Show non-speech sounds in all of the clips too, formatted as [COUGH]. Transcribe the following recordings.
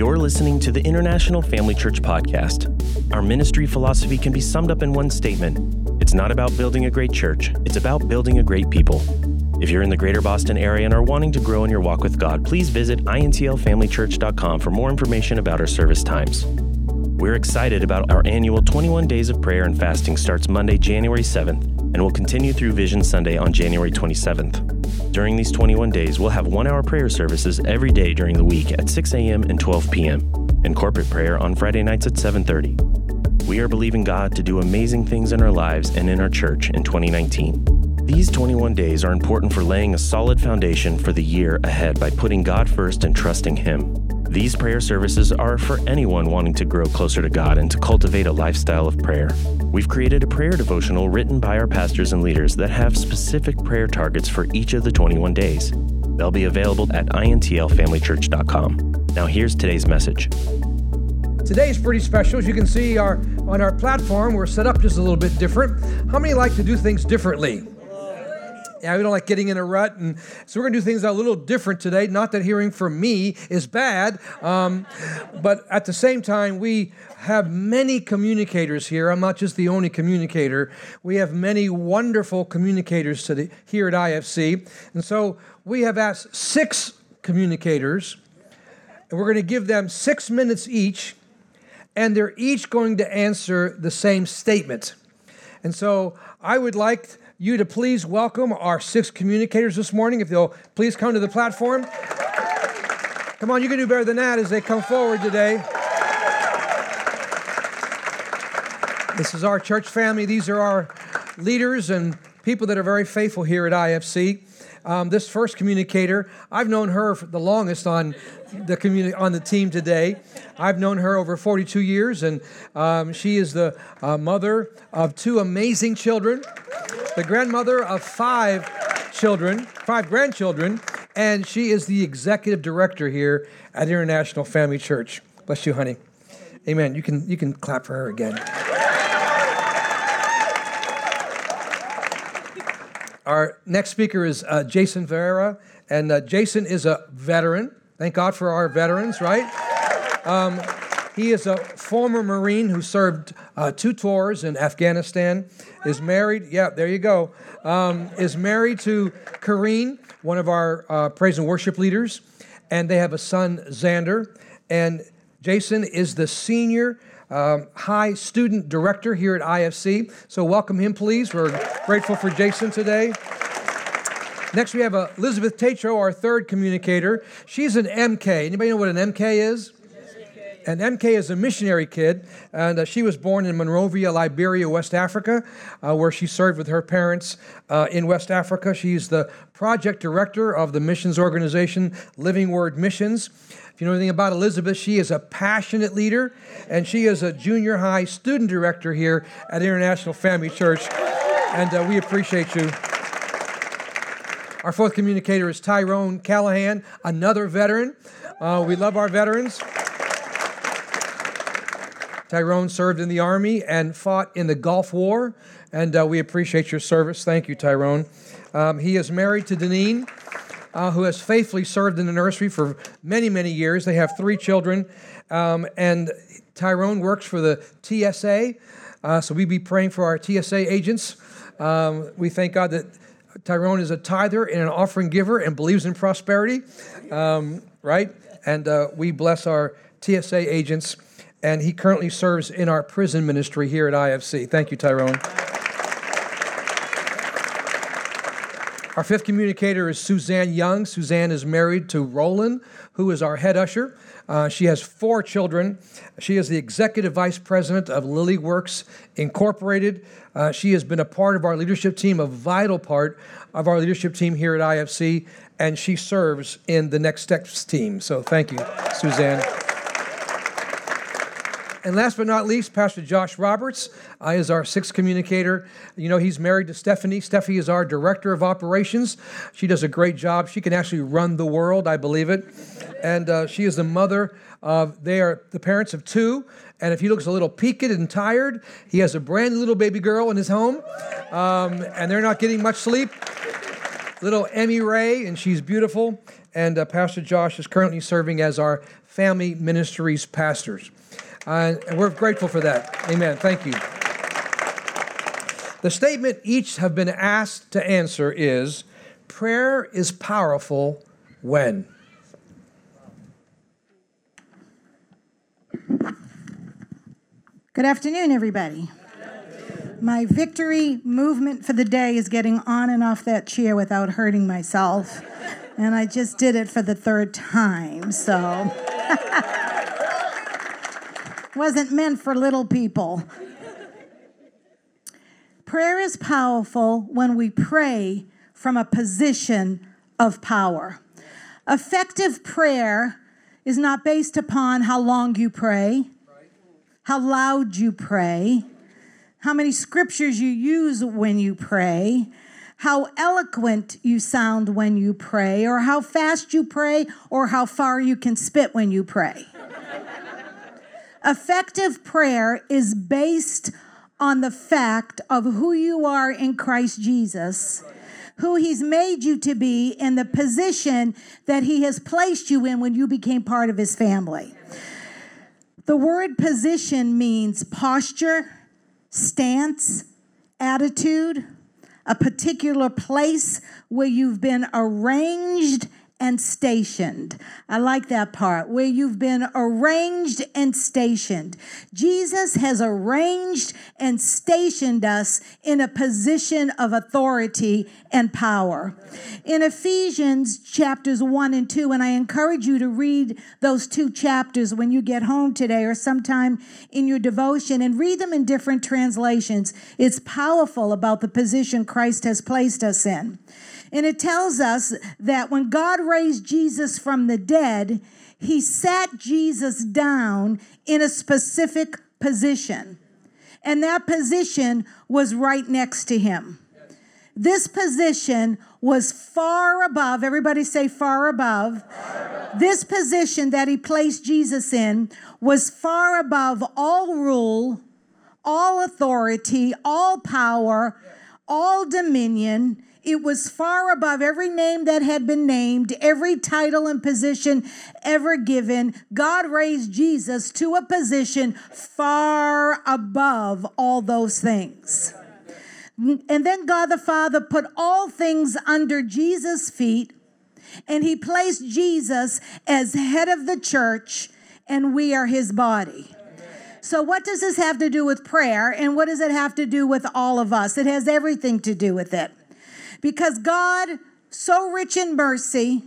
You're listening to the International Family Church Podcast. Our ministry philosophy can be summed up in one statement it's not about building a great church, it's about building a great people. If you're in the greater Boston area and are wanting to grow in your walk with God, please visit intlfamilychurch.com for more information about our service times. We're excited about our annual 21 Days of Prayer and Fasting starts Monday, January 7th, and will continue through Vision Sunday on January 27th. During these 21 days, we'll have one hour prayer services every day during the week at 6 a.m. and 12 p.m., and corporate prayer on Friday nights at 7.30. We are believing God to do amazing things in our lives and in our church in 2019. These 21 days are important for laying a solid foundation for the year ahead by putting God first and trusting Him. These prayer services are for anyone wanting to grow closer to God and to cultivate a lifestyle of prayer. We've created a prayer devotional written by our pastors and leaders that have specific prayer targets for each of the 21 days. They'll be available at intlfamilychurch.com. Now, here's today's message. Today is pretty special. As you can see, our on our platform, we're set up just a little bit different. How many like to do things differently? Yeah, we don't like getting in a rut. And so we're going to do things a little different today. Not that hearing from me is bad, um, but at the same time, we have many communicators here. I'm not just the only communicator. We have many wonderful communicators today, here at IFC. And so we have asked six communicators, and we're going to give them six minutes each, and they're each going to answer the same statement. And so I would like you to please welcome our six communicators this morning. If they'll please come to the platform. Come on, you can do better than that as they come forward today. This is our church family. These are our leaders and people that are very faithful here at IFC. Um, this first communicator, I've known her the longest on the communi- on the team today. I've known her over 42 years, and um, she is the uh, mother of two amazing children the grandmother of five children, five grandchildren, and she is the executive director here at International Family Church. Bless you, honey. Amen. You can you can clap for her again. Our next speaker is uh, Jason Ferreira, and uh, Jason is a veteran. Thank God for our veterans, right? Um, he is a former Marine who served uh, two tours in Afghanistan. Is married, yeah, there you go. Um, is married to Kareen, one of our uh, praise and worship leaders, and they have a son, Xander. And Jason is the senior um, high student director here at IFC. So welcome him, please. We're grateful for Jason today. Next, we have Elisabeth Tatro, our third communicator. She's an MK. Anybody know what an MK is? And MK is a missionary kid, and uh, she was born in Monrovia, Liberia, West Africa, uh, where she served with her parents uh, in West Africa. She's the project director of the missions organization Living Word Missions. If you know anything about Elisabeth, she is a passionate leader, and she is a junior high student director here at International Family Church, and uh, we appreciate you. Our fourth communicator is Tyrone Callahan, another veteran. Uh, we love our veterans. Tyrone served in the Army and fought in the Gulf War, and uh, we appreciate your service. Thank you, Tyrone. Um, he is married to Deneen, uh, who has faithfully served in the nursery for many, many years. They have three children, um, and Tyrone works for the TSA, uh, so we be praying for our TSA agents. Um, we thank God that Tyrone is a tither and an offering giver and believes in prosperity, um, right? And uh, we bless our TSA agents and he currently serves in our prison ministry here at IFC. Thank you, Tyrone. Our fifth communicator is Suzanne Young. Suzanne is married to Roland, who is our head usher. Uh, she has four children. She is the executive vice president of Lily Works Incorporated. Uh, she has been a part of our leadership team, a vital part of our leadership team here at IFC, and she serves in the Next Steps team. So thank you, Suzanne. And last but not least, Pastor Josh Roberts uh, is our sixth communicator. You know, he's married to Stephanie. Stephanie is our director of operations. She does a great job. She can actually run the world, I believe it. And uh, she is the mother of, they are the parents of two. And if he looks a little peaked and tired, he has a brand new little baby girl in his home. Um, and they're not getting much sleep. Little Emmy Ray, and she's beautiful. and uh, Pastor Josh is currently serving as our family ministries pastors. Uh, and we're grateful for that. Amen. Thank you. The statement each have been asked to answer is prayer is powerful when? Good afternoon, everybody. My victory movement for the day is getting on and off that chair without hurting myself. And I just did it for the third time, so. [LAUGHS] Wasn't meant for little people. Prayer is powerful when we pray from a position of power. Effective prayer is not based upon how long you pray, how loud you pray, how many scriptures you use when you pray, how eloquent you sound when you pray, or how fast you pray, or how far you can spit when you pray. Effective prayer is based on the fact of who you are in Christ Jesus, who He's made you to be, and the position that He has placed you in when you became part of His family. The word position means posture, stance, attitude, a particular place where you've been arranged and stationed. I like that part, where you've been arranged and stationed. Jesus has arranged and stationed us in a position of authority and power. In Ephesians chapters 1 and 2, and I encourage you to read those two chapters when you get home today or sometime in your devotion and read them in different translations. It's powerful about the position Christ has placed us in. And it tells us that when God raised Jesus from the dead, he sat Jesus down in a specific position. And that position was right next to him. This position was far above, everybody say far above. Far above. This position that he placed Jesus in was far above all rule, all authority, all power, all dominion it was far above every name that had been named, every title and position ever given. God raised Jesus to a position far above all those things. And then God the Father put all things under Jesus' feet, and He placed Jesus as head of the church, and we are His body. So, what does this have to do with prayer, and what does it have to do with all of us? It has everything to do with it. Because God, so rich in mercy,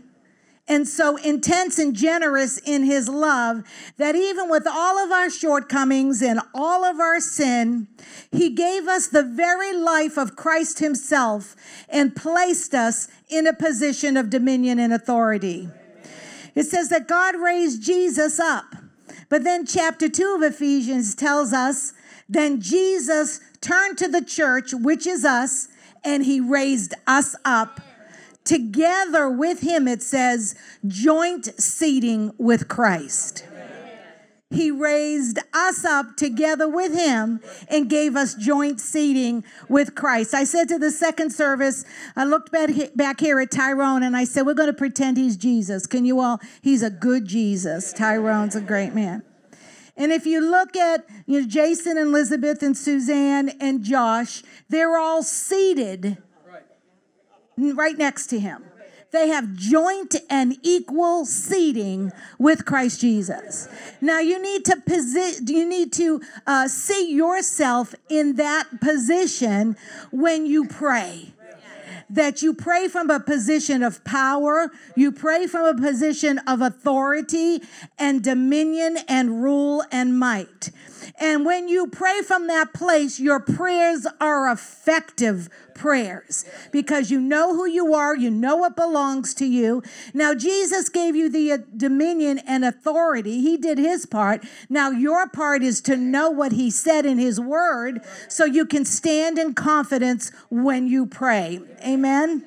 and so intense and generous in his love that even with all of our shortcomings and all of our sin, he gave us the very life of Christ himself and placed us in a position of dominion and authority. It says that God raised Jesus up. But then chapter 2 of Ephesians tells us then Jesus turned to the church, which is us, and he raised us up together with him, it says, joint seating with Christ. He raised us up together with him and gave us joint seating with Christ. I said to the second service, I looked back here at Tyrone and I said, We're going to pretend he's Jesus. Can you all? He's a good Jesus. Tyrone's a great man. And if you look at you know, Jason and Elisabeth and Suzanne and Josh, they're all seated right next to him. They have joint and equal seating with Christ Jesus. Now you need to posi- you need to uh, see yourself in that position when you pray that you pray from a position of power, you pray from a position of authority and dominion and rule and might. And when you pray from that place, your prayers are effective prayers because you know who you are, you know what belongs to you. Now, Jesus gave you the uh, dominion and authority, He did His part. Now, your part is to know what He said in His word so you can stand in confidence when you pray. Amen.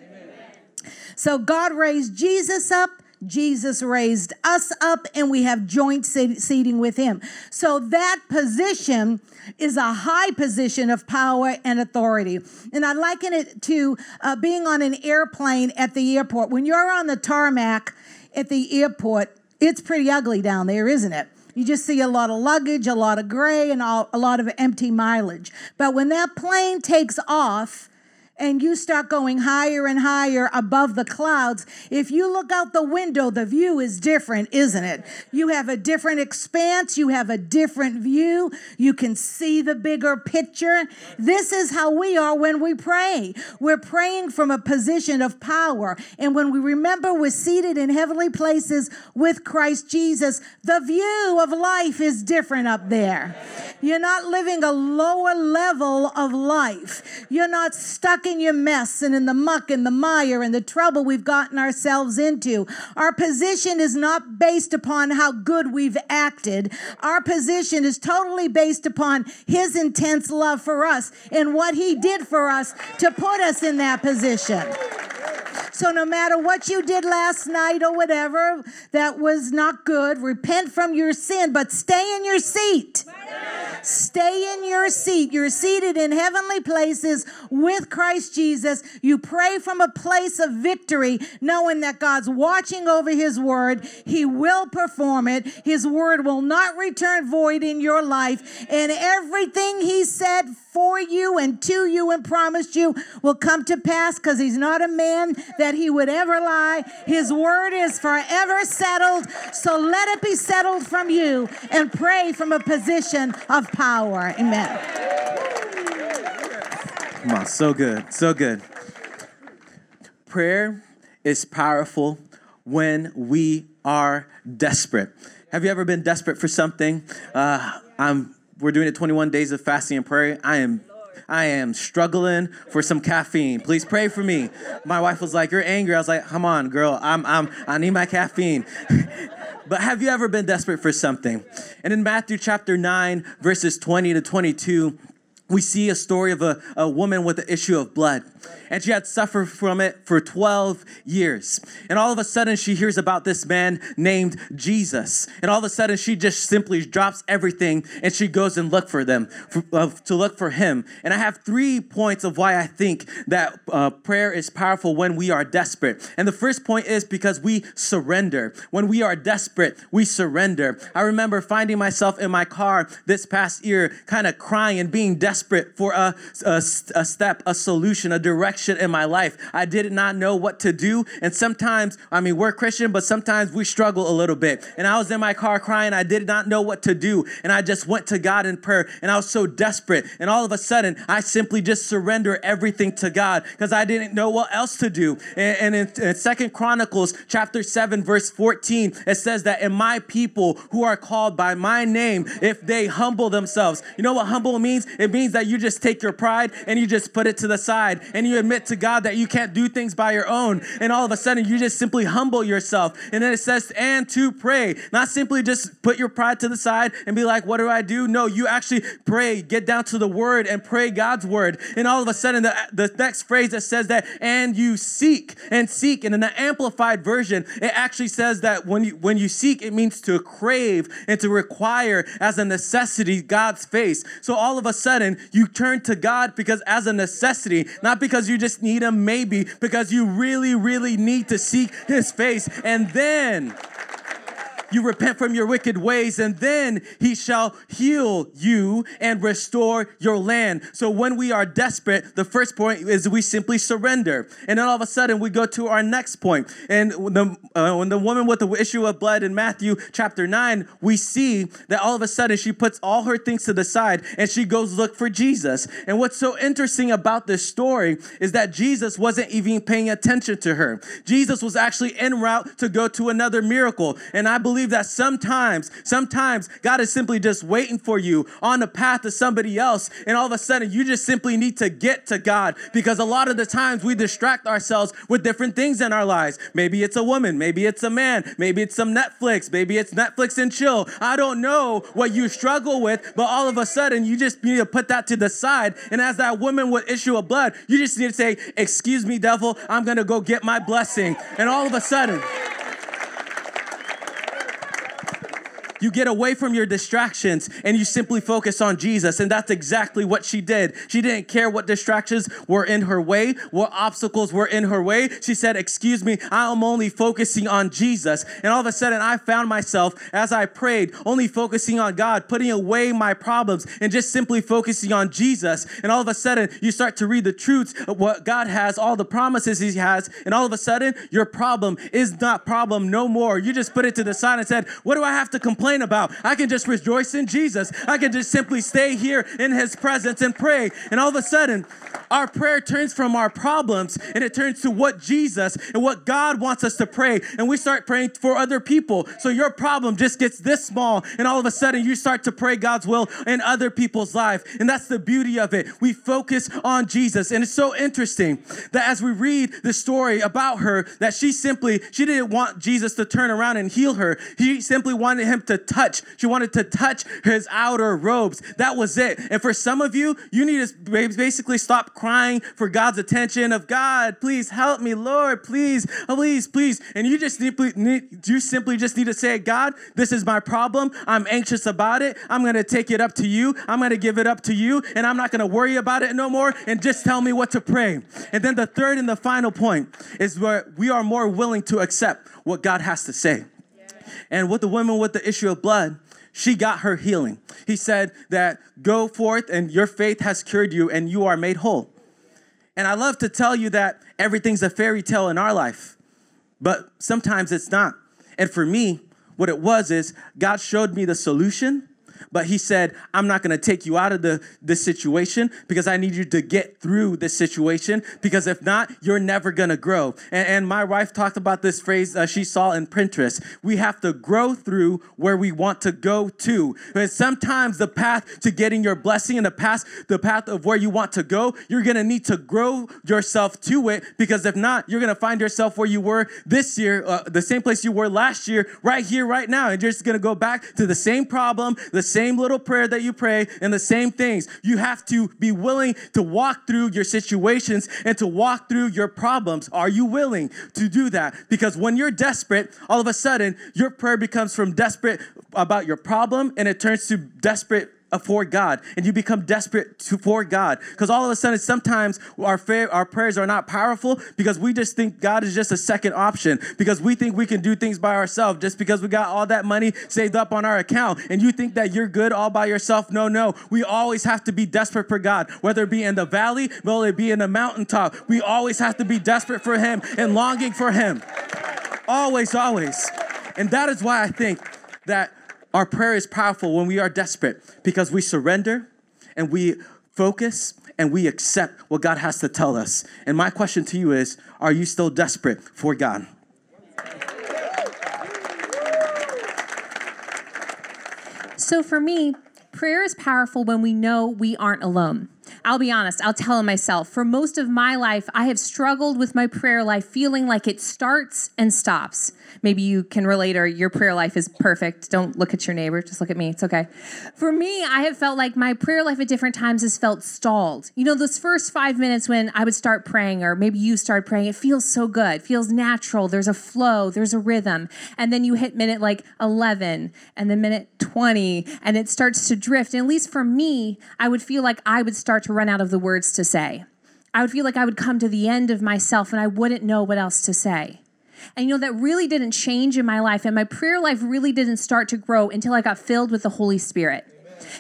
So, God raised Jesus up Jesus raised us up and we have joint seating with him. So that position is a high position of power and authority. And I liken it to uh, being on an airplane at the airport. When you're on the tarmac at the airport, it's pretty ugly down there, isn't it? You just see a lot of luggage, a lot of gray, and all, a lot of empty mileage. But when that plane takes off, and you start going higher and higher above the clouds, if you look out the window, the view is different, isn't it? You have a different expanse, you have a different view, you can see the bigger picture. This is how we are when we pray. We're praying from a position of power. And when we remember we're seated in heavenly places with Christ Jesus, the view of life is different up there. You're not living a lower level of life, you're not stuck in your mess and in the muck and the mire and the trouble we've gotten ourselves into. Our position is not based upon how good we've acted. Our position is totally based upon His intense love for us and what He did for us to put us in that position. So, no matter what you did last night or whatever that was not good, repent from your sin, but stay in your seat. Stay in your seat. You're seated in heavenly places with Christ Jesus. You pray from a place of victory, knowing that God's watching over His word. He will perform it. His word will not return void in your life. And everything He said for you and to you and promised you will come to pass because he's not a man that he would ever lie. His word is forever settled. So let it be settled from you and pray from a position of power. Amen. Come on, so good, so good. Prayer is powerful when we are desperate. Have you ever been desperate for something? Uh, I'm we're doing it 21 days of fasting and prayer. I am I am struggling for some caffeine. Please pray for me. My wife was like, "You're angry." I was like, "Come on, girl. I'm I'm I need my caffeine." [LAUGHS] but have you ever been desperate for something? And in Matthew chapter 9 verses 20 to 22, we see a story of a, a woman with the issue of blood and she had suffered from it for 12 years. And all of a sudden, she hears about this man named Jesus. And all of a sudden, she just simply drops everything and she goes and look for them, for, uh, to look for him. And I have three points of why I think that uh, prayer is powerful when we are desperate. And the first point is because we surrender. When we are desperate, we surrender. I remember finding myself in my car this past year, kind of crying and being desperate for a, a, a step, a solution, a direction direction in my life. I did not know what to do. And sometimes, I mean, we're Christian, but sometimes we struggle a little bit. And I was in my car crying. I did not know what to do. And I just went to God in prayer. And I was so desperate. And all of a sudden, I simply just surrender everything to God because I didn't know what else to do. And, in, in Second Chronicles chapter 7, verse 14, it says that in my people who are called by my name, if they humble themselves, you know what humble means? It means that you just take your pride and you just put it to the side and you admit to God that you can't do things by your own. And all of a sudden, you just simply humble yourself. And then it says, and to pray. Not simply just put your pride to the side and be like, what do I do? No, you actually pray, get down to the word and pray God's word. And all of a sudden, the, the next phrase that says that, and you seek and seek. And in the amplified version, it actually says that when you when you seek, it means to crave and to require as a necessity God's face. So all of a sudden, you turn to God because as a necessity, not because you just need Him, maybe because you really, really need to seek His face. And then you repent from your wicked ways, and then he shall heal you and restore your land. So when we are desperate, the first point is we simply surrender. And then all of a sudden, we go to our next point. And the, uh, when the woman with the issue of blood in Matthew chapter 9, we see that all of a sudden she puts all her things to the side and she goes look for Jesus. And what's so interesting about this story is that Jesus wasn't even paying attention to her. Jesus was actually en route to go to another miracle. And I believe believe that sometimes, sometimes God is simply just waiting for you on the path to somebody else. And all of a sudden, you just simply need to get to God because a lot of the times we distract ourselves with different things in our lives. Maybe it's a woman, maybe it's a man, maybe it's some Netflix, maybe it's Netflix and chill. I don't know what you struggle with, but all of a sudden, you just need to put that to the side. And as that woman would issue of blood, you just need to say, Excuse me, devil, I'm gonna go get my blessing. And all of a sudden, You get away from your distractions and you simply focus on Jesus. And that's exactly what she did. She didn't care what distractions were in her way, what obstacles were in her way. She said, Excuse me, I am only focusing on Jesus. And all of a sudden, I found myself as I prayed, only focusing on God, putting away my problems, and just simply focusing on Jesus. And all of a sudden, you start to read the truths of what God has, all the promises He has, and all of a sudden, your problem is not problem no more. You just put it to the side and said, What do I have to complain about? I can just rejoice in Jesus. I can just simply stay here in His presence and pray. And all of a sudden, our prayer turns from our problems and it turns to what Jesus and what God wants us to pray. And we start praying for other people. So your problem just gets this small, and all of a sudden you start to pray God's will in other people's life. And that's the beauty of it. We focus on Jesus. And it's so interesting that as we read the story about her, that she simply, she didn't want Jesus to turn around and heal her. He simply wanted him to touch. She wanted to touch his outer robes. That was it. And for some of you, you need to basically stop crying for God's attention of God, please help me, Lord, please, please, please. And you just simply need, you simply just need to say, God, this is my problem. I'm anxious about it. I'm going to take it up to you. I'm going to give it up to you, and I'm not going to worry about it no more. And just tell me what to pray. And then the third and the final point is where we are more willing to accept what God has to say. And with the woman with the issue of blood, she got her healing. He said that go forth and your faith has cured you and you are made whole. And I love to tell you that everything's a fairy tale in our life, but sometimes it's not. And for me, what it was is God showed me the solution but he said, I'm not going to take you out of the this situation because I need you to get through this situation because if not, you're never going to grow. And, and, my wife talked about this phrase uh, she saw in Pinterest. We have to grow through where we want to go to. And sometimes the path to getting your blessing and the path, the path of where you want to go, you're going to need to grow yourself to it because if not, you're going to find yourself where you were this year, uh, the same place you were last year, right here, right now. And you're just going to go back to the same problem, the same little prayer that you pray and the same things. You have to be willing to walk through your situations and to walk through your problems. Are you willing to do that? Because when you're desperate, all of a sudden, your prayer becomes from desperate about your problem and it turns to desperate for God and you become desperate to, for God. Because all of a sudden, sometimes our, our prayers are not powerful because we just think God is just a second option because we think we can do things by ourselves just because we got all that money saved up on our account and you think that you're good all by yourself. No, no. We always have to be desperate for God, whether it be in the valley, whether it be in the mountaintop. We always have to be desperate for Him and longing for Him. Always, always. And that is why I think that our prayer is powerful when we are desperate because we surrender and we focus and we accept what God has to tell us. And my question to you is Are you still desperate for God? So for me, prayer is powerful when we know we aren't alone. I'll be honest, I'll tell myself. For most of my life, I have struggled with my prayer life feeling like it starts and stops. Maybe you can relate or your prayer life is perfect. Don't look at your neighbor, just look at me. It's okay. For me, I have felt like my prayer life at different times has felt stalled. You know, those first five minutes when I would start praying, or maybe you start praying, it feels so good, it feels natural. There's a flow, there's a rhythm. And then you hit minute like 11 and then minute 20, and it starts to drift. And at least for me, I would feel like I would start to run out of the words to say. I would feel like I would come to the end of myself and I wouldn't know what else to say. And you know, that really didn't change in my life. And my prayer life really didn't start to grow until I got filled with the Holy Spirit.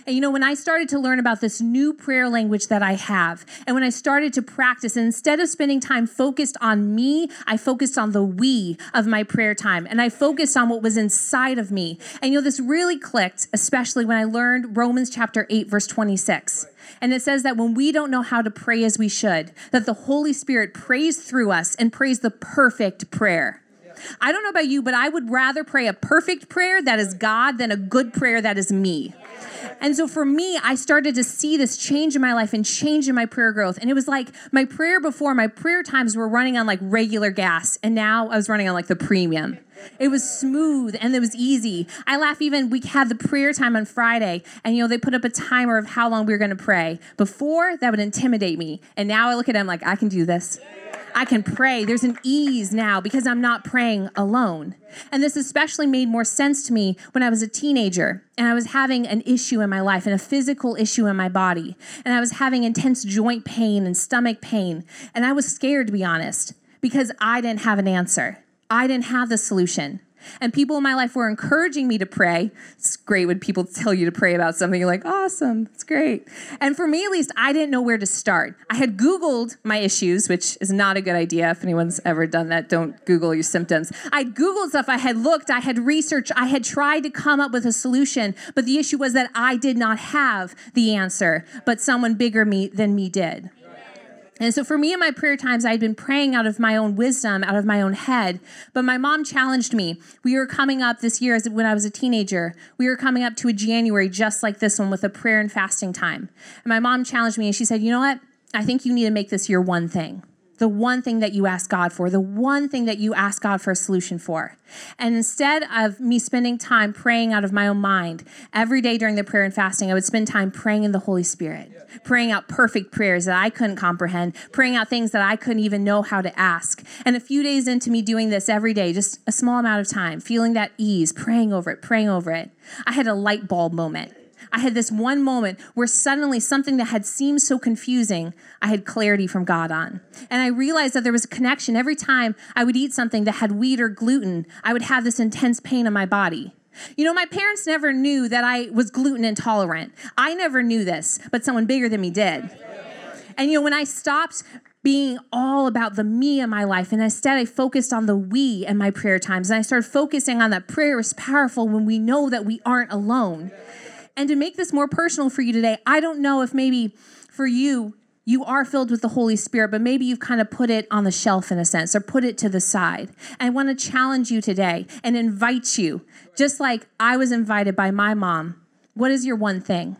And you know, when I started to learn about this new prayer language that I have, and when I started to practice, instead of spending time focused on me, I focused on the we of my prayer time. And I focused on what was inside of me. And you know, this really clicked, especially when I learned Romans chapter 8, verse 26. And it says that when we don't know how to pray as we should, that the Holy Spirit prays through us and prays the perfect prayer. I don't know about you, but I would rather pray a perfect prayer that is God than a good prayer that is me. And so for me, I started to see this change in my life and change in my prayer growth. And it was like my prayer before, my prayer times were running on like regular gas. And now I was running on like the premium. It was smooth and it was easy. I laugh even we had the prayer time on Friday and you know they put up a timer of how long we were going to pray. Before that would intimidate me. And now I look at them like I can do this. I can pray. There's an ease now because I'm not praying alone. And this especially made more sense to me when I was a teenager and I was having an issue in my life and a physical issue in my body. And I was having intense joint pain and stomach pain. And I was scared, to be honest, because I didn't have an answer. I didn't have the solution. And people in my life were encouraging me to pray. It's great when people tell you to pray about something. You're like, awesome, it's great. And for me, at least, I didn't know where to start. I had Googled my issues, which is not a good idea. If anyone's ever done that, don't Google your symptoms. I Googled stuff, I had looked, I had researched, I had tried to come up with a solution. But the issue was that I did not have the answer, but someone bigger me than me did. And so for me in my prayer times, I'd been praying out of my own wisdom, out of my own head. But my mom challenged me. We were coming up this year as when I was a teenager. We were coming up to a January just like this one with a prayer and fasting time. And my mom challenged me and she said, You know what? I think you need to make this your one thing the one thing that you ask God for, the one thing that you ask God for a solution for. And instead of me spending time praying out of my own mind, every day during the prayer and fasting, I would spend time praying in the Holy Spirit, praying out perfect prayers that I couldn't comprehend, praying out things that I couldn't even know how to ask. And a few days into me doing this every day, just a small amount of time, feeling that ease, praying over it, praying over it, I had a light bulb moment. I had this one moment where suddenly something that had seemed so confusing, I had clarity from God on. And I realized that there was a connection. Every time I would eat something that had wheat or gluten, I would have this intense pain in my body. You know, my parents never knew that I was gluten intolerant. I never knew this, but someone bigger than me did. And you know, when I stopped being all about the me in my life. And instead, I focused on the we in my prayer times. And I started focusing on that prayer is powerful when we know that we aren't alone. And to make this more personal for you today, I don't know if maybe for you, you are filled with the Holy Spirit, but maybe you've kind of put it on the shelf in a sense or put it to the side. I want to challenge you today and invite you, just like I was invited by my mom. What is your one thing?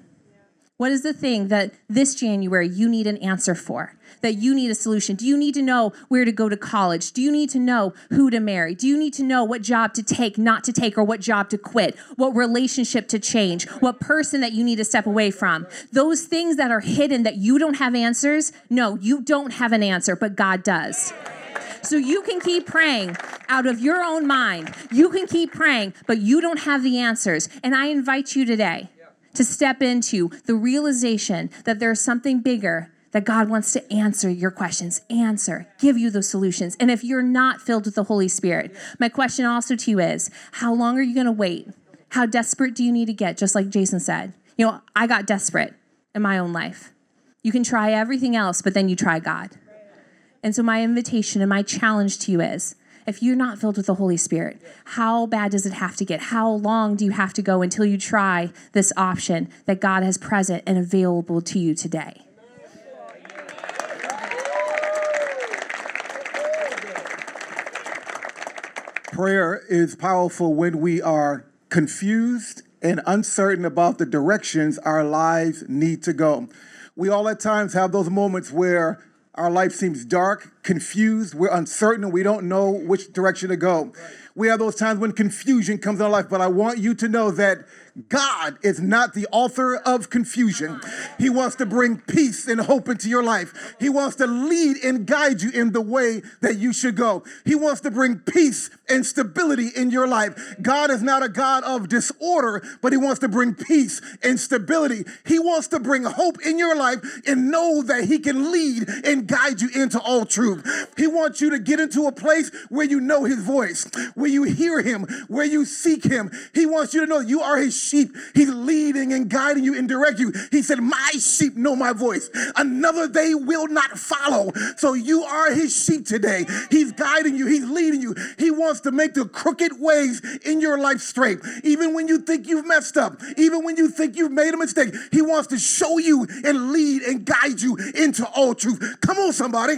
What is the thing that this January you need an answer for? That you need a solution? Do you need to know where to go to college? Do you need to know who to marry? Do you need to know what job to take, not to take, or what job to quit? What relationship to change? What person that you need to step away from? Those things that are hidden that you don't have answers, no, you don't have an answer, but God does. So you can keep praying out of your own mind. You can keep praying, but you don't have the answers. And I invite you today to step into the realization that there's something bigger that God wants to answer your questions, answer, give you those solutions. And if you're not filled with the Holy Spirit, my question also to you is how long are you going to wait? How desperate do you need to get? Just like Jason said. You know, I got desperate in my own life. You can try everything else, but then you try God. And so, my invitation and my challenge to you is if you're not filled with the Holy Spirit, how bad does it have to get? How long do you have to go until you try this option that God has present and available to you today? Prayer is powerful when we are confused and uncertain about the directions our lives need to go. We all at times have those moments where our life seems dark, confused, we're uncertain, we don't know which direction to go. Right. We have those times when confusion comes in our life, but I want you to know that God is not the author of confusion. He wants to bring peace and hope into your life. He wants to lead and guide you in the way that you should go. He wants to bring peace and stability in your life. God is not a God of disorder, but He wants to bring peace and stability. He wants to bring hope in your life and know that He can lead and guide you into all truth. He wants you to get into a place where you know His voice, where you hear Him, where you seek Him. He wants you to know you are His sheep. He's leading and guiding you and directing you. He said, My sheep know my voice. Another they will not follow. So you are his sheep today. He's guiding you, he's leading you. He wants to make the crooked ways in your life straight. Even when you think you've messed up, even when you think you've made a mistake, he wants to show you and lead and guide you into all truth. Come on, somebody.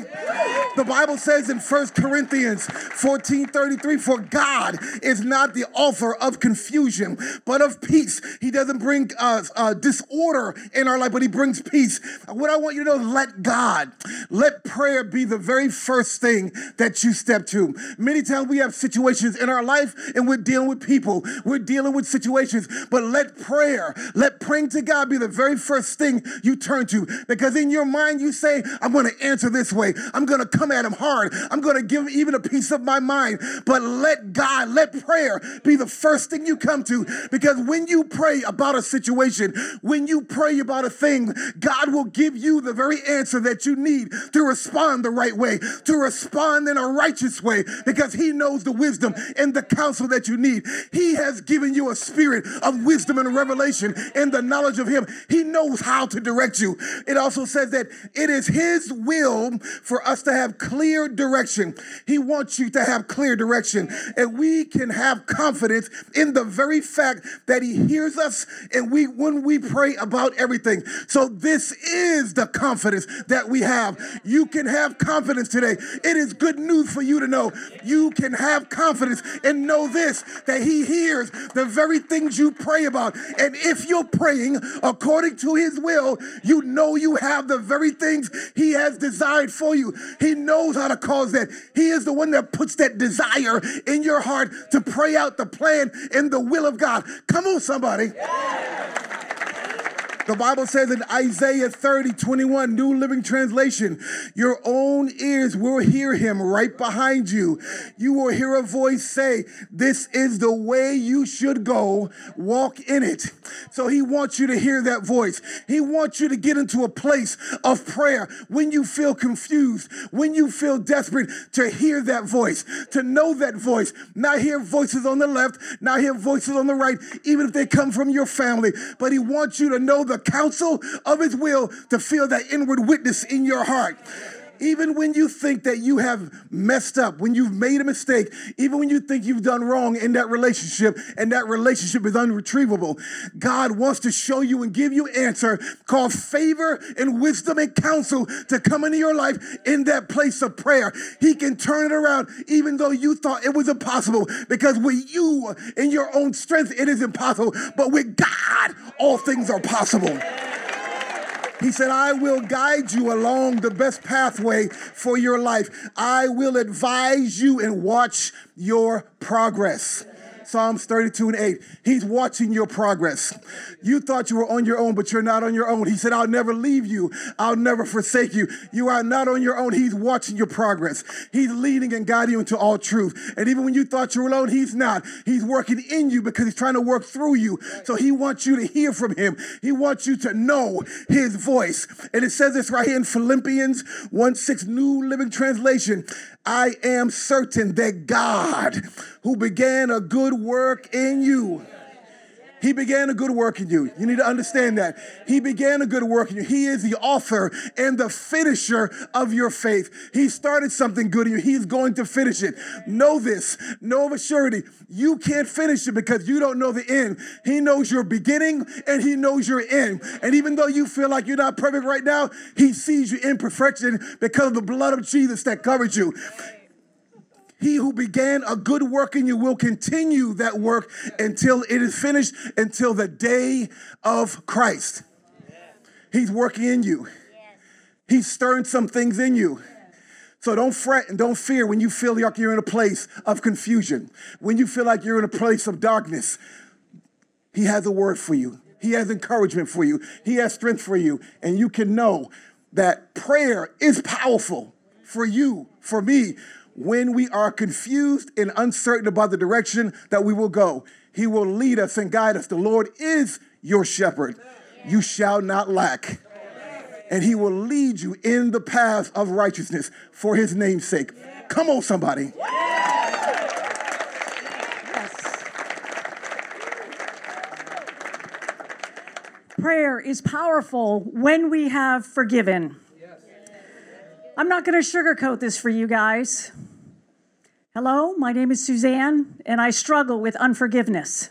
The Bible says in First Corinthians 14 33, for God is not the author of confusion, but of peace peace. He doesn't bring uh, uh, disorder in our life, but He brings peace. What I want you to know, let God, let prayer be the very first thing that you step to. Many times we have situations in our life and we're dealing with people, we're dealing with situations, but let prayer, let praying to God be the very first thing you turn to. Because in your mind, you say, I'm going to answer this way, I'm going to come at him hard. I'm going to give him even a piece of my mind. But let God, let prayer be the first thing you come to. Because when you pray about a situation, when you pray about a thing, God will give you the very answer that you need to respond the right way, to respond in a righteous way, because He knows the wisdom and the counsel that you need. He has given you a spirit of wisdom and revelation and the knowledge of Him. He knows how to direct you. It also says that it is His will for us to have clear direction. He wants you to have clear direction. And we can have confidence in the very fact that He hears us and we when we pray about everything. So this is the confidence that we have. You can have confidence today. It is good news for you to know. You can have confidence and know this that He hears the very things you pray about. And if you're praying according to His will, you know you have the very things He has desired for you. He knows how to cause that. He is the one that puts that desire in your heart to pray out the plan and the will of God. Come on, somebody. The Bible says in Isaiah 30, 21, New Living Translation, your own ears will hear him right behind you. You will hear a voice say, This is the way you should go. Walk in it. So he wants you to hear that voice. He wants you to get into a place of prayer when you feel confused, when you feel desperate, to hear that voice, to know that voice, not hear voices on the left, not hear voices on the right, even if they come from your family. But he wants you to know the counsel of his will to feel that inward witness in your heart. Even when you think that you have messed up, when you've made a mistake, even when you think you've done wrong in that relationship and that relationship is unretrievable, God wants to show you and give you answer called favor and wisdom and counsel to come into your life in that place of prayer. He can turn it around even though you thought it was impossible because with you in your own strength, it is impossible. But with God, all things are possible. He said, I will guide you along the best pathway for your life. I will advise you and watch your progress. Psalms 32 and 8. He's watching your progress. You thought you were on your own, but you're not on your own. He said, I'll never leave you. I'll never forsake you. You are not on your own. He's watching your progress. He's leading and guiding you into all truth. And even when you thought you were alone, he's not. He's working in you because he's trying to work through you. So he wants you to hear from him. He wants you to know his voice. And it says this right here in Philippians 1 6 New Living Translation. I am certain that God, who began a good work in you, he began a good work in you. You need to understand that. He began a good work in you. He is the author and the finisher of your faith. He started something good in you. He's going to finish it. Know this. Know of a surety. You can't finish it because you don't know the end. He knows your beginning and he knows your end. And even though you feel like you're not perfect right now, he sees you in perfection because of the blood of Jesus that covers you. He who began a good work in you will continue that work until it is finished, until the day of Christ. He's working in you. He's stirring some things in you. So don't fret and don't fear when you feel like you're in a place of confusion, when you feel like you're in a place of darkness. He has a word for you. He has encouragement for you. He has strength for you. And you can know that prayer is powerful for you, for me, when we are confused and uncertain about the direction that we will go. He will lead us and guide us. The Lord is your shepherd. You shall not lack. And he will lead you in the path of righteousness for his name's sake. Come on, somebody. Prayer is powerful when we have forgiven. I'm not going to sugarcoat this for you guys. Hello, my name is Suzanne, and I struggle with unforgiveness.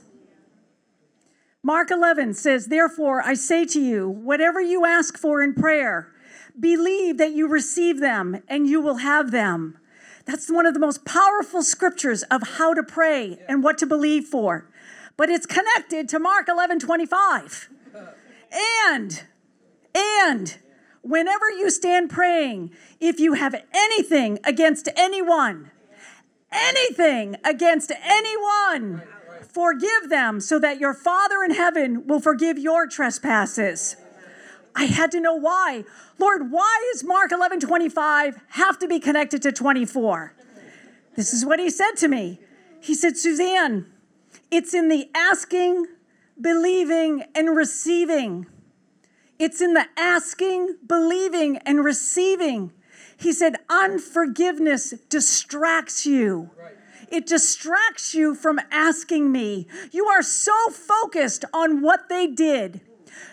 Mark 11 says, Therefore, I say to you, whatever you ask for in prayer, believe that you receive them and you will have them. That's one of the most powerful scriptures of how to pray and what to believe for. But it's connected to Mark 11 25. And, and, whenever you stand praying, if you have anything against anyone, anything against anyone, forgive them so that your Father in heaven will forgive your trespasses. I had to know why. Lord, why is Mark 11 25 have to be connected to 24? This is what he said to me. He said, Suzanne, it's in the asking, believing, and receiving. It's in the asking, believing, and receiving. He said, unforgiveness distracts you. It distracts you from asking me. You are so focused on what they did.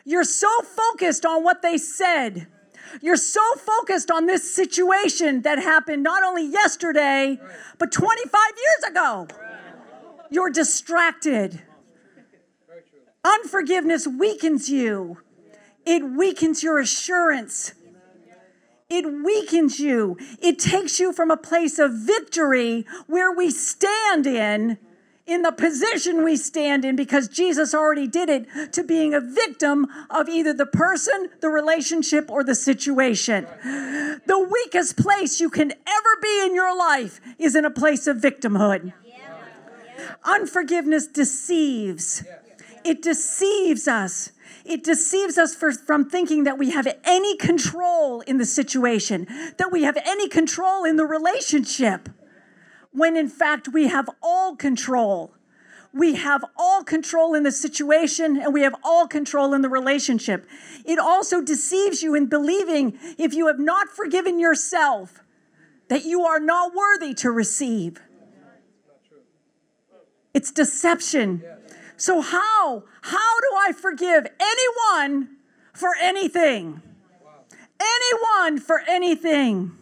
You're so focused on what they said. You're so focused on this situation that happened not only yesterday, but 25 years ago. You're distracted. Unforgiveness weakens you, it weakens your assurance. It weakens you. It takes you from a place of victory where we stand in in the position we stand in because Jesus already did it to being a victim of either the person, the relationship, or the situation. The weakest place you can ever be in your life is in a place of victimhood. Unforgiveness deceives, it deceives us. It deceives us for, from thinking that we have any control in the situation, that we have any control in the relationship when in fact we have all control. We have all control in the situation and we have all control in the relationship. It also deceives you in believing if you have not forgiven yourself that you are not worthy to receive. It's deception. So how how do I forgive anyone for anything? Anyone for anything?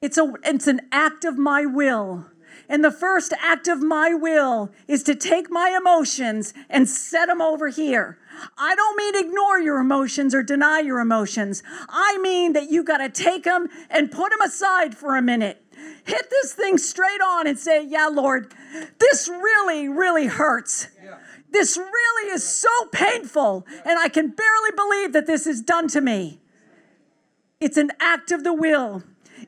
It's, a, it's an act of my will. And the first act of my will is to take my emotions and set them over here. I don't mean ignore your emotions or deny your emotions. I mean that you got to take them and put them aside for a minute. Hit this thing straight on and say, Yeah, Lord, this really, really hurts. This really is so painful, and I can barely believe that this is done to me. It's an act of the will.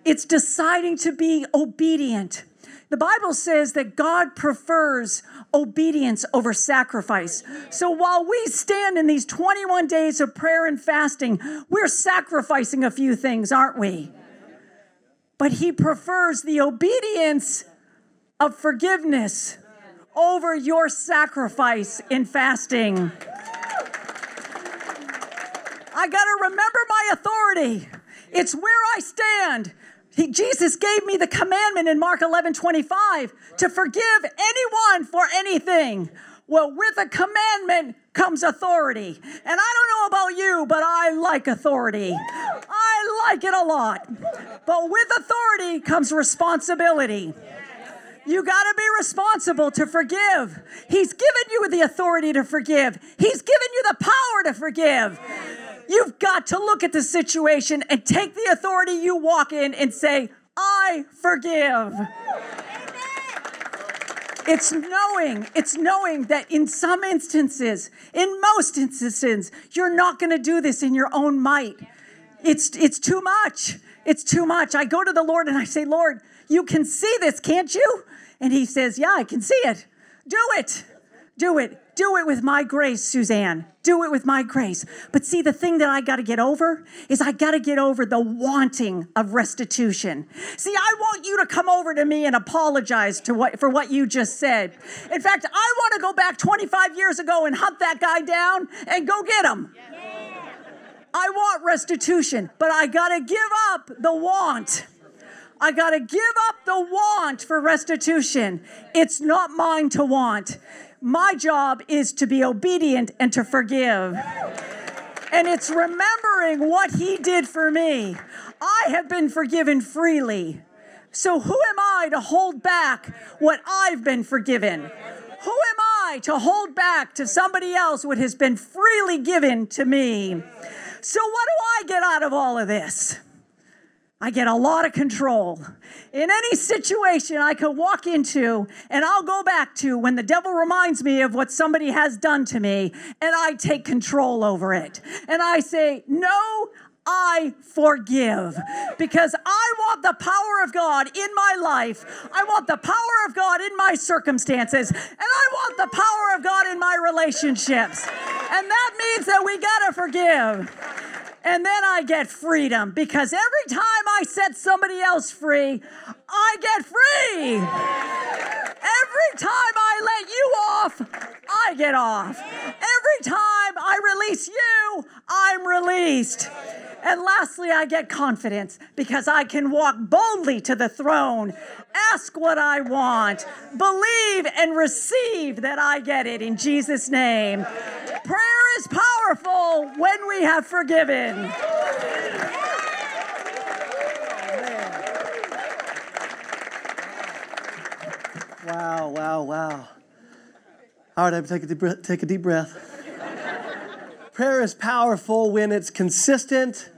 It's deciding to be obedient. The Bible says that God prefers obedience over sacrifice. So while we stand in these 21 days of prayer and fasting, we're sacrificing a few things, aren't we? But He prefers the obedience of forgiveness over your sacrifice in fasting. I got to remember my authority. It's where I stand. He, Jesus gave me the commandment in Mark 11 25 to forgive anyone for anything. Well, with a commandment comes authority. And I don't know about you, but I like authority. I like it a lot. But with authority comes responsibility. You got to be responsible to forgive. He's given you the authority to forgive, He's given you the power to forgive. You've got to look at the situation and take the authority you walk in and say, I forgive. It's knowing, it's knowing that in some instances, in most instances, you're not going to do this in your own might. It's it's too much. It's too much. I go to the Lord and I say, "Lord, you can see this, can't you?" And he says, "Yeah, I can see it. Do it. Do it. Do it with my grace, Suzanne. Do it with my grace. But see, the thing that I got to get over is I got to get over the wanting of restitution. See, I want you to come over to me and apologize to what, for what you just said. In fact, I want to go back 25 years ago and hunt that guy down and go get him. I want restitution, but I got to give up the want. I got to give up the want for restitution. It's not mine to want. My job is to be obedient and to forgive. And it's remembering what he did for me. I have been forgiven freely. So who am I to hold back what I've been forgiven? Who am I to hold back to somebody else what has been freely given to me? So, what do I get out of all of this? I get a lot of control. In any situation I could walk into, and I'll go back to when the devil reminds me of what somebody has done to me, and I take control over it. And I say, No, I forgive because I want the power of God in my life. I want the power of God in my circumstances. And I want the power of God in my relationships. And that means that we got to forgive. And then I get freedom because every time I set somebody else free, I get free. Every time I let you off, I get off. Every time I release you, I'm released. And lastly, I get confidence because I can walk boldly to the throne, ask what I want, believe and receive that I get it in Jesus' name. Prayer is powerful when we have forgiven. Wow, wow, wow. All right, I take a deep breath. Take a deep breath. Prayer is powerful when it's consistent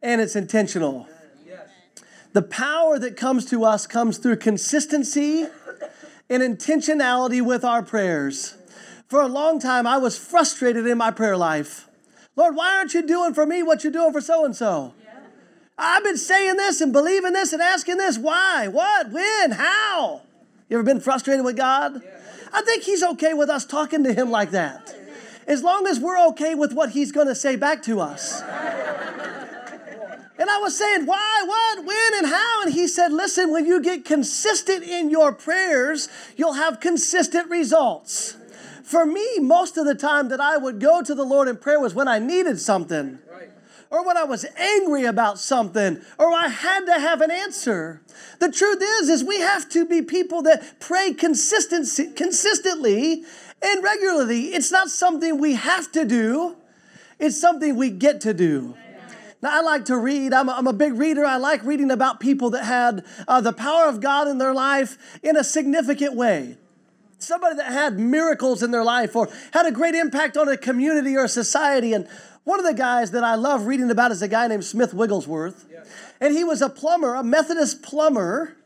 and it's intentional. The power that comes to us comes through consistency and intentionality with our prayers. For a long time, I was frustrated in my prayer life. Lord, why aren't you doing for me what you're doing for so and so? I've been saying this and believing this and asking this. Why? What? When? How? You ever been frustrated with God? I think He's okay with us talking to Him like that. As long as we're okay with what He's going to say back to us. And I was saying, why, what, when, and how? And he said, listen, when you get consistent in your prayers, you'll have consistent results. For me, most of the time that I would go to the Lord in prayer was when I needed something. Or when I was angry about something, or I had to have an answer. The truth is, is we have to be people that pray consistency, consistently and regularly. It's not something we have to do, it's something we get to do. Now, I like to read. I'm a, I'm a big reader. I like reading about people that had uh, the power of God in their life in a significant way. Somebody that had miracles in their life or had a great impact on a community or a society. And one of the guys that I love reading about is a guy named Smith Wigglesworth. And he was a plumber, a Methodist plumber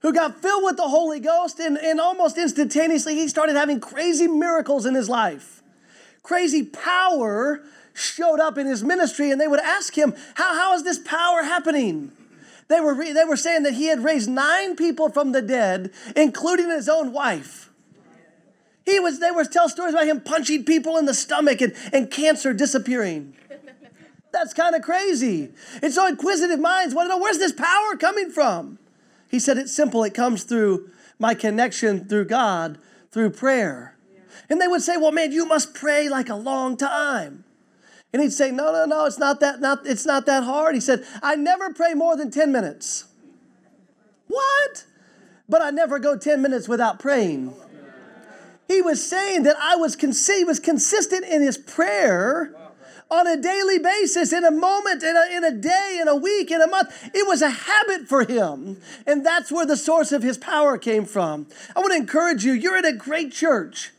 who got filled with the Holy Ghost, and, and almost instantaneously he started having crazy miracles in his life. Crazy power showed up in his ministry, and they would ask him, How, how is this power happening? They were, re- they were saying that he had raised nine people from the dead, including his own wife. He was, they were tell stories about him punching people in the stomach and, and cancer disappearing. [LAUGHS] That's kind of crazy. And so inquisitive minds want to know where's this power coming from? He said it's simple. It comes through my connection through God through prayer. And they would say, well, man, you must pray like a long time. And he'd say, no, no, no, it's not that, not, it's not that hard. He said, I never pray more than 10 minutes. [LAUGHS] What? But I never go 10 minutes without praying. He was saying that I was, he was consistent in his prayer on a daily basis, in a moment, in a, in a day, in a week, in a month. It was a habit for him. And that's where the source of his power came from. I want to encourage you, you're in a great church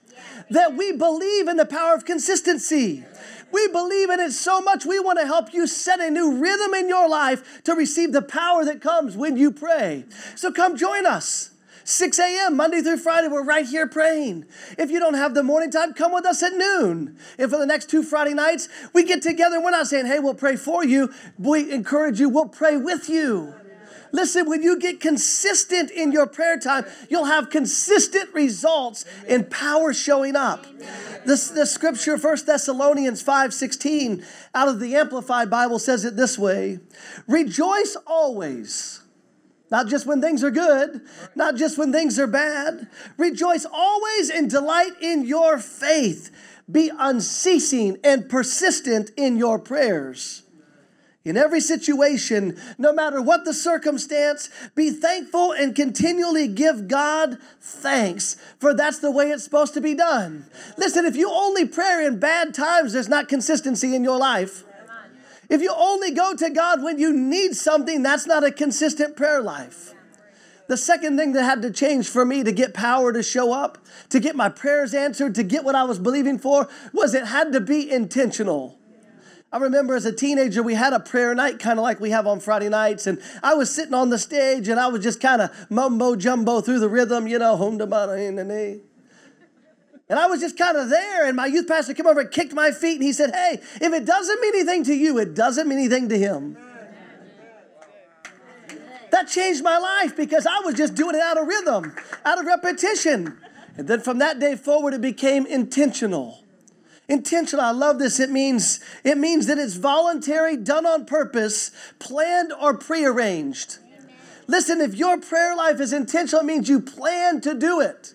that we believe in the power of consistency. We believe in it so much, we want to help you set a new rhythm in your life to receive the power that comes when you pray. So come join us. 6 a.m. Monday through Friday, we're right here praying. If you don't have the morning time, come with us at noon. And for the next two Friday nights, we get together. We're not saying, hey, we'll pray for you. We encourage you, we'll pray with you. Listen, when you get consistent in your prayer time, you'll have consistent results and power showing up. This, the scripture, 1 Thessalonians 5 16, out of the Amplified Bible, says it this way Rejoice always. Not just when things are good, not just when things are bad. Rejoice always and delight in your faith. Be unceasing and persistent in your prayers. In every situation, no matter what the circumstance, be thankful and continually give God thanks, for that's the way it's supposed to be done. Listen, if you only pray in bad times, there's not consistency in your life. If you only go to God when you need something, that's not a consistent prayer life. The second thing that had to change for me to get power to show up, to get my prayers answered, to get what I was believing for, was it had to be intentional. I remember as a teenager, we had a prayer night kind of like we have on Friday nights, and I was sitting on the stage and I was just kind of mumbo jumbo through the rhythm, you know, home to in the knee. And I was just kind of there, and my youth pastor came over and kicked my feet, and he said, Hey, if it doesn't mean anything to you, it doesn't mean anything to him. That changed my life because I was just doing it out of rhythm, out of repetition. And then from that day forward, it became intentional. Intentional, I love this. It means it means that it's voluntary, done on purpose, planned or prearranged. Listen, if your prayer life is intentional, it means you plan to do it.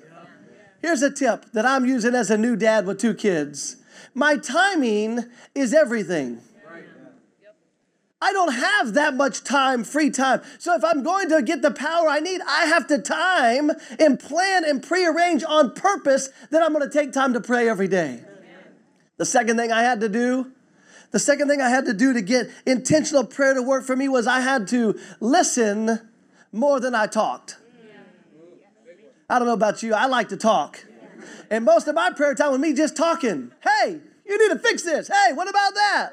Here's a tip that I'm using as a new dad with two kids. My timing is everything. I don't have that much time, free time. So if I'm going to get the power I need, I have to time and plan and prearrange on purpose that I'm going to take time to pray every day. The second thing I had to do, the second thing I had to do to get intentional prayer to work for me was I had to listen more than I talked. I don't know about you, I like to talk. And most of my prayer time with me just talking. Hey, you need to fix this. Hey, what about that?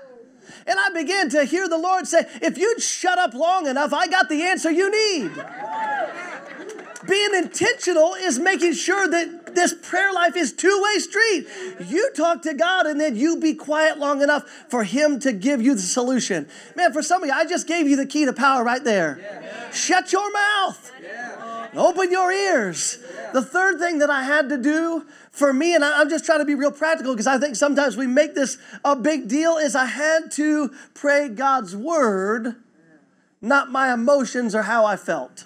And I began to hear the Lord say, if you'd shut up long enough, I got the answer you need. Being intentional is making sure that this prayer life is two-way street. You talk to God and then you be quiet long enough for him to give you the solution. Man, for some of you, I just gave you the key to power right there. Shut your mouth. Open your ears. The third thing that I had to do for me, and I'm just trying to be real practical because I think sometimes we make this a big deal, is I had to pray God's word, not my emotions or how I felt.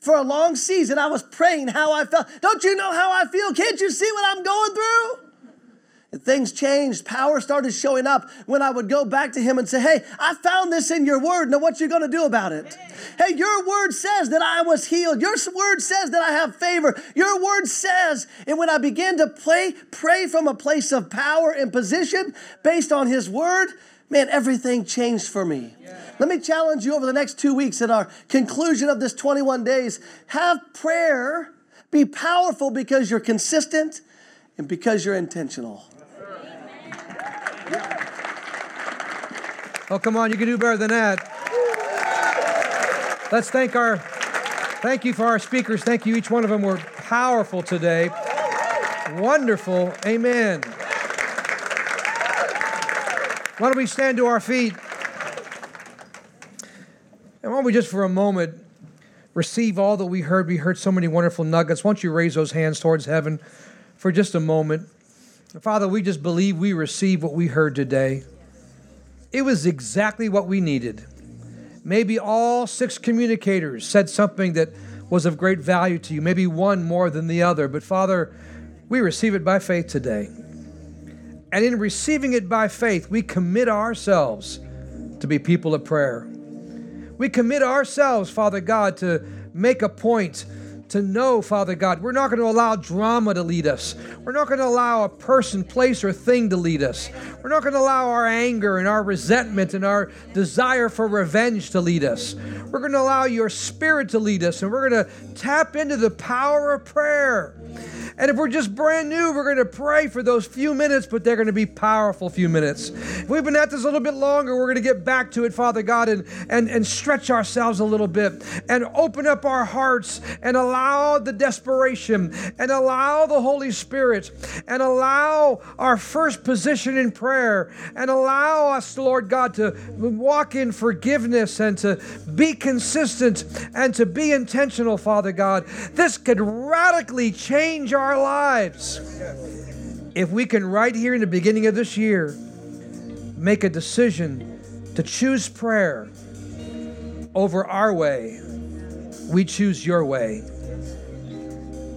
For a long season, I was praying how I felt. Don't you know how I feel? Can't you see what I'm going through? Things changed. Power started showing up when I would go back to him and say, Hey, I found this in your word. Now, what you going to do about it? Hey, your word says that I was healed. Your word says that I have favor. Your word says, and when I began to pray, pray from a place of power and position based on his word, man, everything changed for me. Yeah. Let me challenge you over the next two weeks at our conclusion of this 21 days. Have prayer be powerful because you're consistent and because you're intentional. Oh, come on, you can do better than that. Let's thank our thank you for our speakers. Thank you. Each one of them were powerful today. Wonderful. Amen. Why don't we stand to our feet? And why don't we just for a moment receive all that we heard? We heard so many wonderful nuggets. Why don't you raise those hands towards heaven for just a moment? Father, we just believe we receive what we heard today. It was exactly what we needed. Maybe all six communicators said something that was of great value to you, maybe one more than the other. But Father, we receive it by faith today. And in receiving it by faith, we commit ourselves to be people of prayer. We commit ourselves, Father God, to make a point to know, Father God, we're not going to allow drama to lead us. We're not going to allow a person, place, or thing to lead us. We're not going to allow our anger and our resentment and our desire for revenge to lead us. We're going to allow your spirit to lead us, and we're going to tap into the power of prayer. And if we're just brand new, we're going to pray for those few minutes, but they're going to be powerful few minutes. If we've been at this a little bit longer, we're going to get back to it, Father God, and, and, and stretch ourselves a little bit and open up our hearts and allow the desperation and allow the Holy Spirit and allow our first position in prayer and allow us, Lord God, to walk in forgiveness and to be consistent and to be intentional, Father God. This could radically change our our lives. If we can, right here in the beginning of this year, make a decision to choose prayer over our way, we choose your way.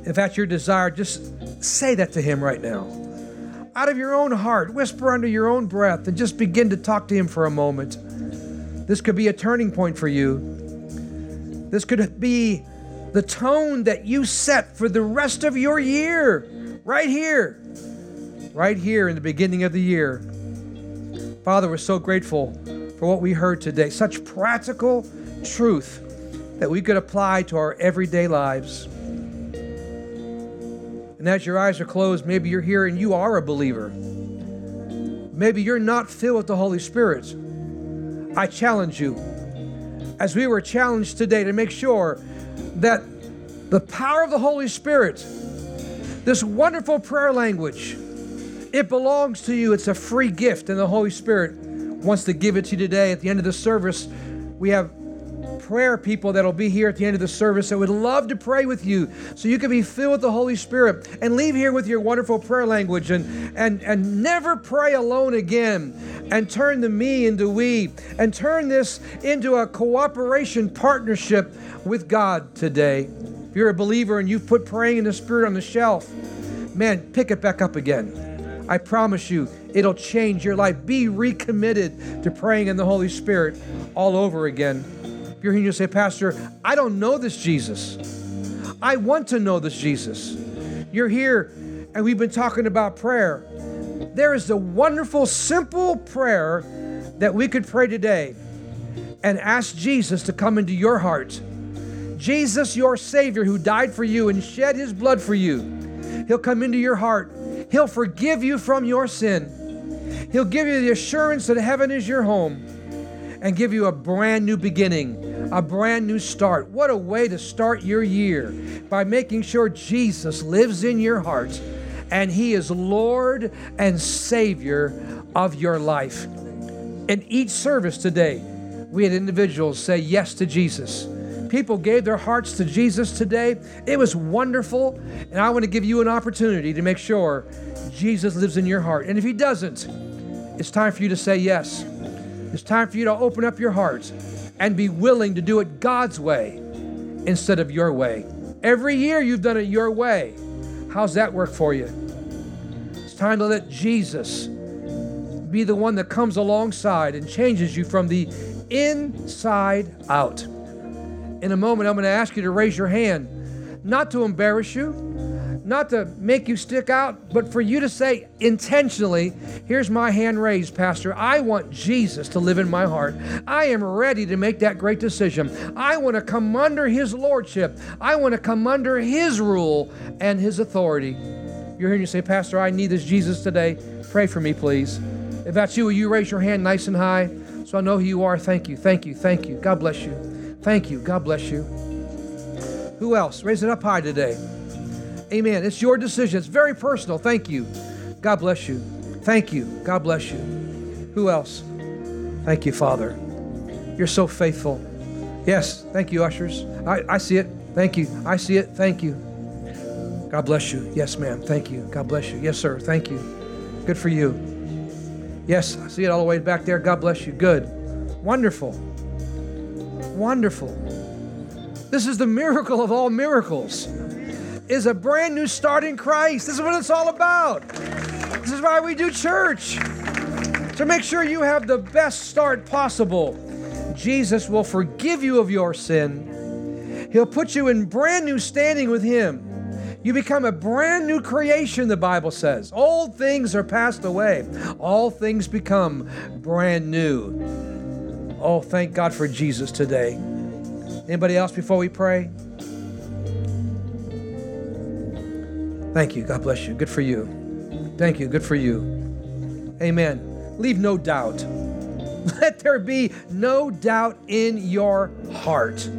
If that's your desire, just say that to Him right now. Out of your own heart, whisper under your own breath, and just begin to talk to Him for a moment. This could be a turning point for you. This could be the tone that you set for the rest of your year, right here, right here in the beginning of the year. Father, we're so grateful for what we heard today. Such practical truth that we could apply to our everyday lives. And as your eyes are closed, maybe you're here and you are a believer. Maybe you're not filled with the Holy Spirit. I challenge you, as we were challenged today, to make sure that the power of the Holy Spirit, this wonderful prayer language, it belongs to you. It's a free gift, and the Holy Spirit wants to give it to you today. At the end of the service, we have prayer people that'll be here at the end of the service that would love to pray with you so you can be filled with the Holy Spirit and leave here with your wonderful prayer language and, and, and never pray alone again and turn the me into we and turn this into a cooperation partnership with God today. If you're a believer and you've put praying in the Spirit on the shelf, man, pick it back up again. I promise you, it'll change your life. Be recommitted to praying in the Holy Spirit all over again. You're here and you say, Pastor, I don't know this Jesus. I want to know this Jesus. You're here and we've been talking about prayer. There is a wonderful, simple prayer that we could pray today and ask Jesus to come into your heart. Jesus, your Savior, who died for you and shed his blood for you, he'll come into your heart. He'll forgive you from your sin. He'll give you the assurance that heaven is your home and give you a brand new beginning, a brand new start. What a way to start your year by making sure Jesus lives in your heart and He is Lord and Savior of your life. In each service today, we had individuals say yes to Jesus. People gave their hearts to Jesus today. It was wonderful. And I want to give you an opportunity to make sure Jesus lives in your heart. And if He doesn't, it's time for you to say yes. It's time for you to open up your heart and be willing to do it God's way instead of your way. Every year you've done it your way. How's that work for you? It's time to let Jesus be the one that comes alongside and changes you from the inside out. In a moment, I'm going to ask you to raise your hand, not to embarrass you, not to make you stick out, but for you to say intentionally, here's my hand raised, Pastor. I want Jesus to live in my heart. I am ready to make that great decision. I want to come under his lordship. I want to come under his rule and his authority. You're and you say, Pastor, I need this Jesus today. Pray for me, please. If that's you, will you raise your hand nice and high so I know who you are? Thank you, thank you, thank you. God bless you. Thank you. God bless you. Who else? Raise it up high today. Amen. It's your decision. It's very personal. Thank you. God bless you. Thank you. God bless you. Who else? Thank you, Father. You're so faithful. Yes. Thank you, ushers. I, I see it. Thank you. I see it. Thank you. God bless you. Yes, ma'am. Thank you. God bless you. Yes, sir. Thank you. Good for you. Yes, I see it all the way back there. God bless you. Good. Wonderful. Wonderful. This is the miracle of all miracles. Is a brand new start in Christ. This is what it's all about. This is why we do church. To make sure you have the best start possible. Jesus will forgive you of your sin. He'll put you in brand new standing with him. You become a brand new creation, the Bible says. Old things are passed away, all things become brand new. Oh, thank God for Jesus today. Anybody else before we pray? Thank you. God bless you. Good for you. Thank you. Good for you. Amen. Leave no doubt. [LAUGHS] Let there be no doubt in your heart.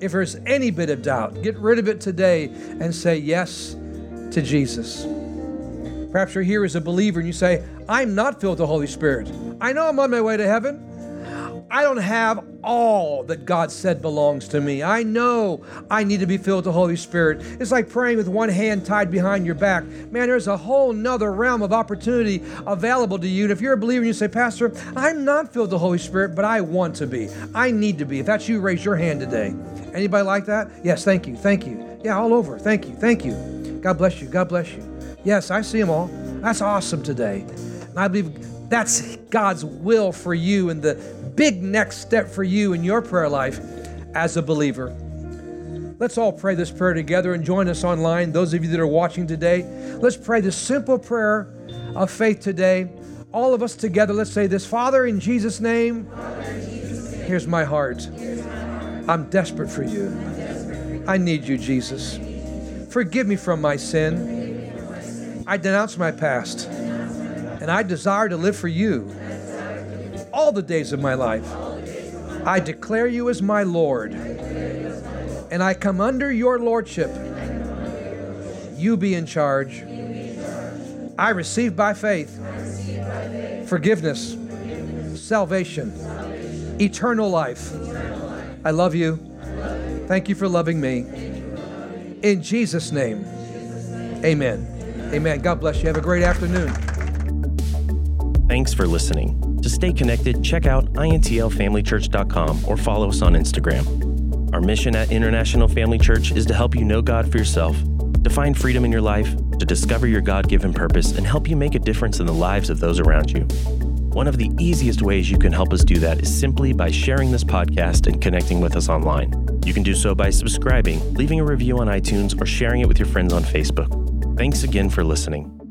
If there's any bit of doubt, get rid of it today and say yes to Jesus. Perhaps you're here as a believer and you say, I'm not filled with the Holy Spirit. I know I'm on my way to heaven. I don't have all that God said belongs to me. I know I need to be filled with the Holy Spirit. It's like praying with one hand tied behind your back. Man, there's a whole nother realm of opportunity available to you. And if you're a believer and you say, Pastor, I'm not filled with the Holy Spirit, but I want to be. I need to be. If that's you, raise your hand today. Anybody like that? Yes, thank you. Thank you. Yeah, all over. Thank you. Thank you. God bless you. God bless you. Yes, I see them all. That's awesome today. And I believe that's God's will for you and the big next step for you in your prayer life as a believer. Let's all pray this prayer together and join us online. Those of you that are watching today, let's pray this simple prayer of faith today. All of us together, let's say this Father, in Jesus' name, here's my heart. I'm desperate for you. I need you, Jesus. Forgive me from my sin. I denounce my past. And I desire to live for you all the days of my life. I declare you as my Lord. And I come under your lordship. You be in charge. I receive by faith forgiveness, salvation, eternal life. I love you. Thank you for loving me. In Jesus' name, amen. Amen. God bless you. Have a great afternoon. Thanks for listening. To stay connected, check out intlfamilychurch.com or follow us on Instagram. Our mission at International Family Church is to help you know God for yourself, to find freedom in your life, to discover your God given purpose, and help you make a difference in the lives of those around you. One of the easiest ways you can help us do that is simply by sharing this podcast and connecting with us online. You can do so by subscribing, leaving a review on iTunes, or sharing it with your friends on Facebook. Thanks again for listening.